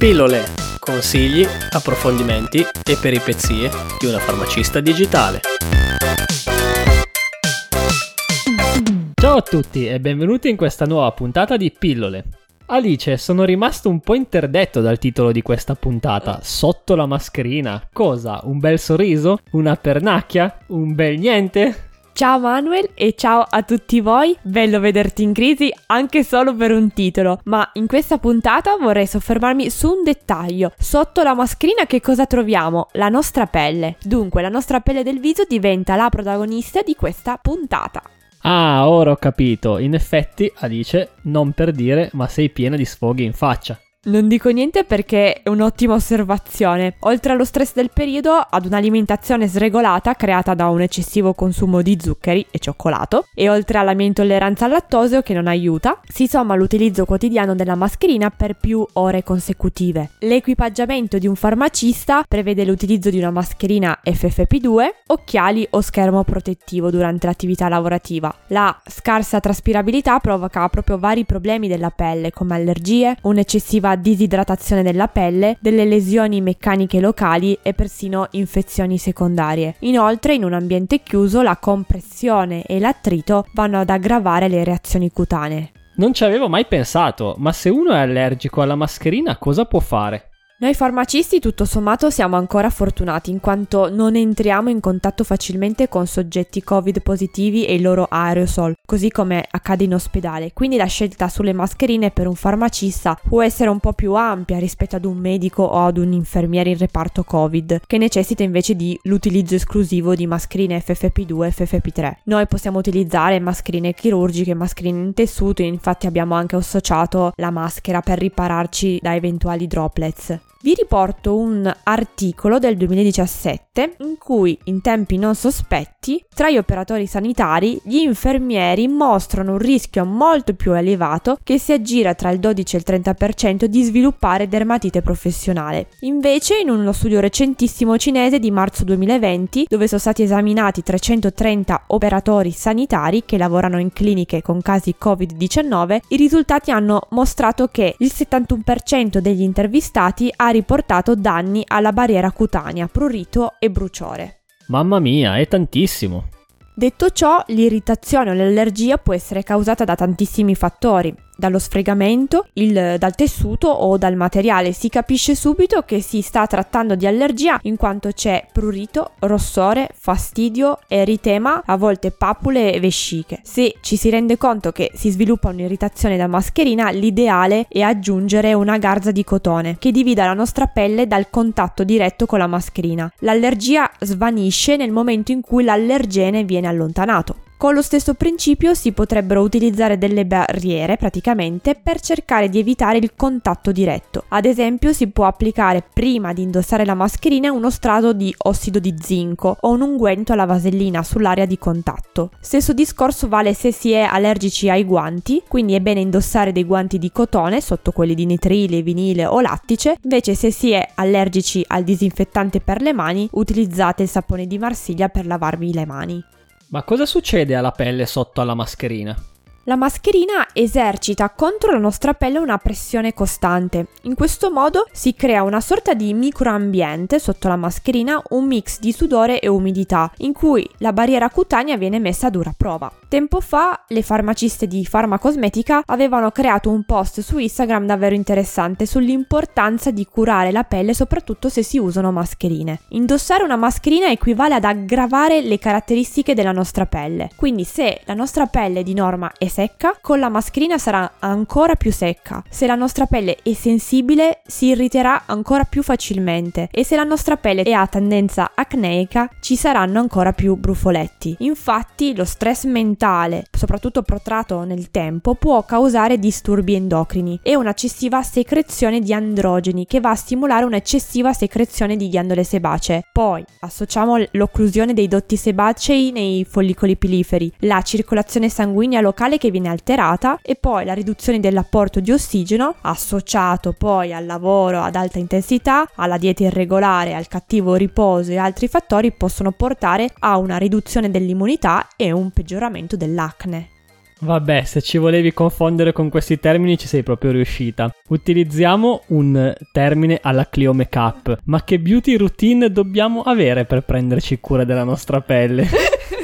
Pillole, consigli, approfondimenti e peripezie di una farmacista digitale. Ciao a tutti e benvenuti in questa nuova puntata di Pillole. Alice, sono rimasto un po' interdetto dal titolo di questa puntata. Sotto la mascherina. Cosa? Un bel sorriso? Una pernacchia? Un bel niente? Ciao Manuel e ciao a tutti voi, bello vederti in crisi anche solo per un titolo, ma in questa puntata vorrei soffermarmi su un dettaglio. Sotto la mascherina che cosa troviamo? La nostra pelle. Dunque la nostra pelle del viso diventa la protagonista di questa puntata. Ah, ora ho capito. In effetti, Alice, non per dire, ma sei piena di sfoghi in faccia. Non dico niente perché è un'ottima osservazione. Oltre allo stress del periodo, ad un'alimentazione sregolata creata da un eccessivo consumo di zuccheri e cioccolato, e oltre alla mia intolleranza al lattosio che non aiuta, si somma l'utilizzo quotidiano della mascherina per più ore consecutive. L'equipaggiamento di un farmacista prevede l'utilizzo di una mascherina FFP2, occhiali o schermo protettivo durante l'attività lavorativa. La scarsa traspirabilità provoca proprio vari problemi della pelle come allergie, un'eccessiva disidratazione della pelle, delle lesioni meccaniche locali e persino infezioni secondarie. Inoltre, in un ambiente chiuso, la compressione e l'attrito vanno ad aggravare le reazioni cutanee. Non ci avevo mai pensato, ma se uno è allergico alla mascherina cosa può fare? Noi farmacisti tutto sommato siamo ancora fortunati in quanto non entriamo in contatto facilmente con soggetti covid positivi e i loro aerosol, così come accade in ospedale, quindi la scelta sulle mascherine per un farmacista può essere un po' più ampia rispetto ad un medico o ad un infermiere in reparto covid, che necessita invece di l'utilizzo esclusivo di mascherine FFP2 e FFP3. Noi possiamo utilizzare mascherine chirurgiche, mascherine in tessuto, infatti abbiamo anche associato la maschera per ripararci da eventuali droplets. Vi riporto un articolo del 2017 in cui in tempi non sospetti tra gli operatori sanitari gli infermieri mostrano un rischio molto più elevato che si aggira tra il 12 e il 30% di sviluppare dermatite professionale. Invece in uno studio recentissimo cinese di marzo 2020 dove sono stati esaminati 330 operatori sanitari che lavorano in cliniche con casi Covid-19 i risultati hanno mostrato che il 71% degli intervistati ha riportato danni alla barriera cutanea, prurito e bruciore. Mamma mia, è tantissimo. Detto ciò, l'irritazione o l'allergia può essere causata da tantissimi fattori, dallo sfregamento, il, dal tessuto o dal materiale. Si capisce subito che si sta trattando di allergia in quanto c'è prurito, rossore, fastidio, eritema, a volte papule e vesciche. Se ci si rende conto che si sviluppa un'irritazione da mascherina, l'ideale è aggiungere una garza di cotone che divida la nostra pelle dal contatto diretto con la mascherina. L'allergia svanisce nel momento in cui l'allergene viene allontanato. Con lo stesso principio si potrebbero utilizzare delle barriere praticamente per cercare di evitare il contatto diretto. Ad esempio si può applicare prima di indossare la mascherina uno strato di ossido di zinco o un unguento alla vasellina sull'area di contatto. Stesso discorso vale se si è allergici ai guanti, quindi è bene indossare dei guanti di cotone sotto quelli di nitrile, vinile o lattice, invece se si è allergici al disinfettante per le mani utilizzate il sapone di Marsiglia per lavarvi le mani. Ma cosa succede alla pelle sotto alla mascherina? La mascherina esercita contro la nostra pelle una pressione costante. In questo modo si crea una sorta di microambiente sotto la mascherina, un mix di sudore e umidità, in cui la barriera cutanea viene messa a dura prova. Tempo fa le farmaciste di farmacosmetica avevano creato un post su Instagram davvero interessante sull'importanza di curare la pelle soprattutto se si usano mascherine. Indossare una mascherina equivale ad aggravare le caratteristiche della nostra pelle. Quindi se la nostra pelle di norma è secca, con la mascherina sarà ancora più secca. Se la nostra pelle è sensibile, si irriterà ancora più facilmente e se la nostra pelle è a tendenza acneica, ci saranno ancora più brufoletti. Infatti, lo stress mentale, soprattutto protratto nel tempo, può causare disturbi endocrini e un'eccessiva secrezione di androgeni che va a stimolare un'eccessiva secrezione di ghiandole sebacee. Poi associamo l'occlusione dei dotti sebacei nei follicoli piliferi, la circolazione sanguigna locale che viene alterata e poi la riduzione dell'apporto di ossigeno associato poi al lavoro ad alta intensità, alla dieta irregolare, al cattivo riposo e altri fattori possono portare a una riduzione dell'immunità e un peggioramento dell'acne. Vabbè, se ci volevi confondere con questi termini ci sei proprio riuscita. Utilizziamo un termine alla Clio Makeup. Ma che beauty routine dobbiamo avere per prenderci cura della nostra pelle?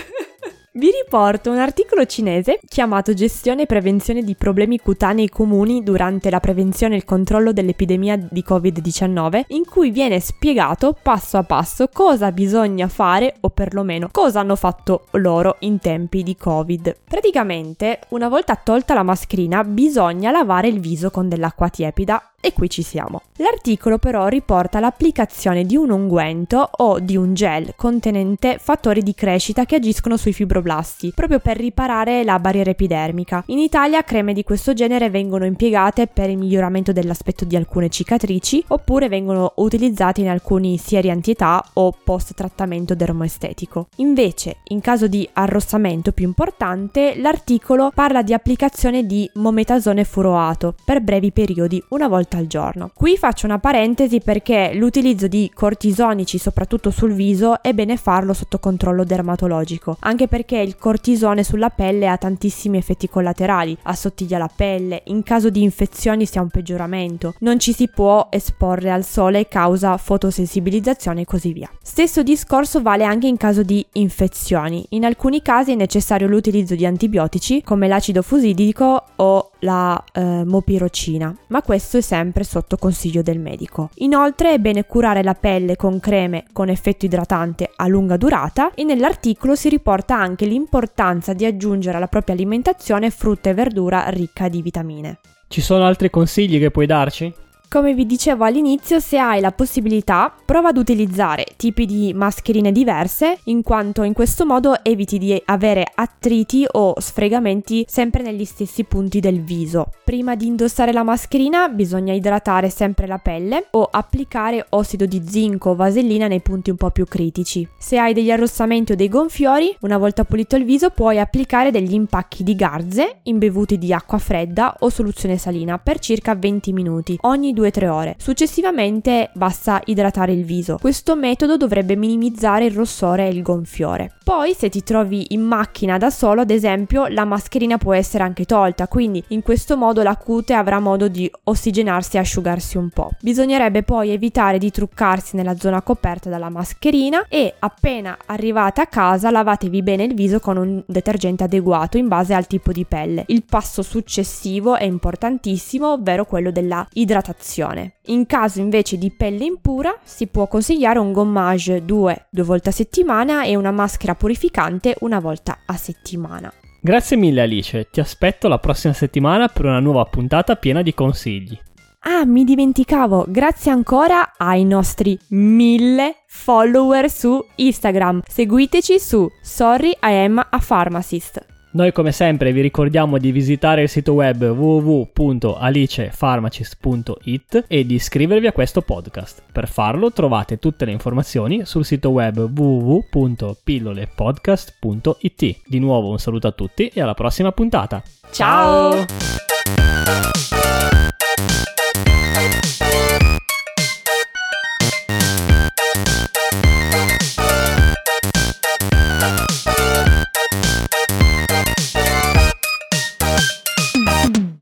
Vi riporto un articolo cinese chiamato Gestione e prevenzione di problemi cutanei comuni durante la prevenzione e il controllo dell'epidemia di Covid-19, in cui viene spiegato passo a passo cosa bisogna fare o perlomeno cosa hanno fatto loro in tempi di Covid. Praticamente, una volta tolta la mascherina, bisogna lavare il viso con dell'acqua tiepida e qui ci siamo. L'articolo però riporta l'applicazione di un unguento o di un gel contenente fattori di crescita che agiscono sui fibroblasti, proprio per riparare la barriera epidermica. In Italia creme di questo genere vengono impiegate per il miglioramento dell'aspetto di alcune cicatrici oppure vengono utilizzate in alcuni sieri antietà o post trattamento dermoestetico. Invece, in caso di arrossamento più importante, l'articolo parla di applicazione di mometasone furoato per brevi periodi una volta al giorno. Qui faccio una parentesi perché l'utilizzo di cortisonici, soprattutto sul viso, è bene farlo sotto controllo dermatologico, anche perché il cortisone sulla pelle ha tantissimi effetti collaterali, assottiglia la pelle, in caso di infezioni si ha un peggioramento, non ci si può esporre al sole causa fotosensibilizzazione e così via. Stesso discorso vale anche in caso di infezioni. In alcuni casi è necessario l'utilizzo di antibiotici come l'acido fusidico o la eh, mopirocina, ma questo è sempre sotto consiglio del medico. Inoltre è bene curare la pelle con creme con effetto idratante a lunga durata e nell'articolo si riporta anche l'importanza di aggiungere alla propria alimentazione frutta e verdura ricca di vitamine. Ci sono altri consigli che puoi darci? Come vi dicevo all'inizio, se hai la possibilità, prova ad utilizzare tipi di mascherine diverse, in quanto in questo modo eviti di avere attriti o sfregamenti sempre negli stessi punti del viso. Prima di indossare la mascherina bisogna idratare sempre la pelle o applicare ossido di zinco o vasellina nei punti un po' più critici. Se hai degli arrossamenti o dei gonfiori, una volta pulito il viso puoi applicare degli impacchi di garze imbevuti di acqua fredda o soluzione salina per circa 20 minuti ogni 2-3 ore. Successivamente basta idratare il viso. Questo metodo dovrebbe minimizzare il rossore e il gonfiore. Poi se ti trovi in macchina da solo, ad esempio, la mascherina può essere anche tolta, quindi in questo modo la cute avrà modo di ossigenarsi e asciugarsi un po'. Bisognerebbe poi evitare di truccarsi nella zona coperta dalla mascherina e appena arrivate a casa lavatevi bene il viso con un detergente adeguato in base al tipo di pelle. Il passo successivo è importantissimo, ovvero quello della idratazione. In caso invece di pelle impura si può consigliare un gommage 2 due volte a settimana e una maschera purificante una volta a settimana. Grazie mille Alice, ti aspetto la prossima settimana per una nuova puntata piena di consigli. Ah, mi dimenticavo, grazie ancora ai nostri mille follower su Instagram. Seguiteci su Sorry I am a Pharmacist. Noi come sempre vi ricordiamo di visitare il sito web www.alicepharmacist.it e di iscrivervi a questo podcast. Per farlo trovate tutte le informazioni sul sito web www.pillolepodcast.it. Di nuovo un saluto a tutti e alla prossima puntata. Ciao!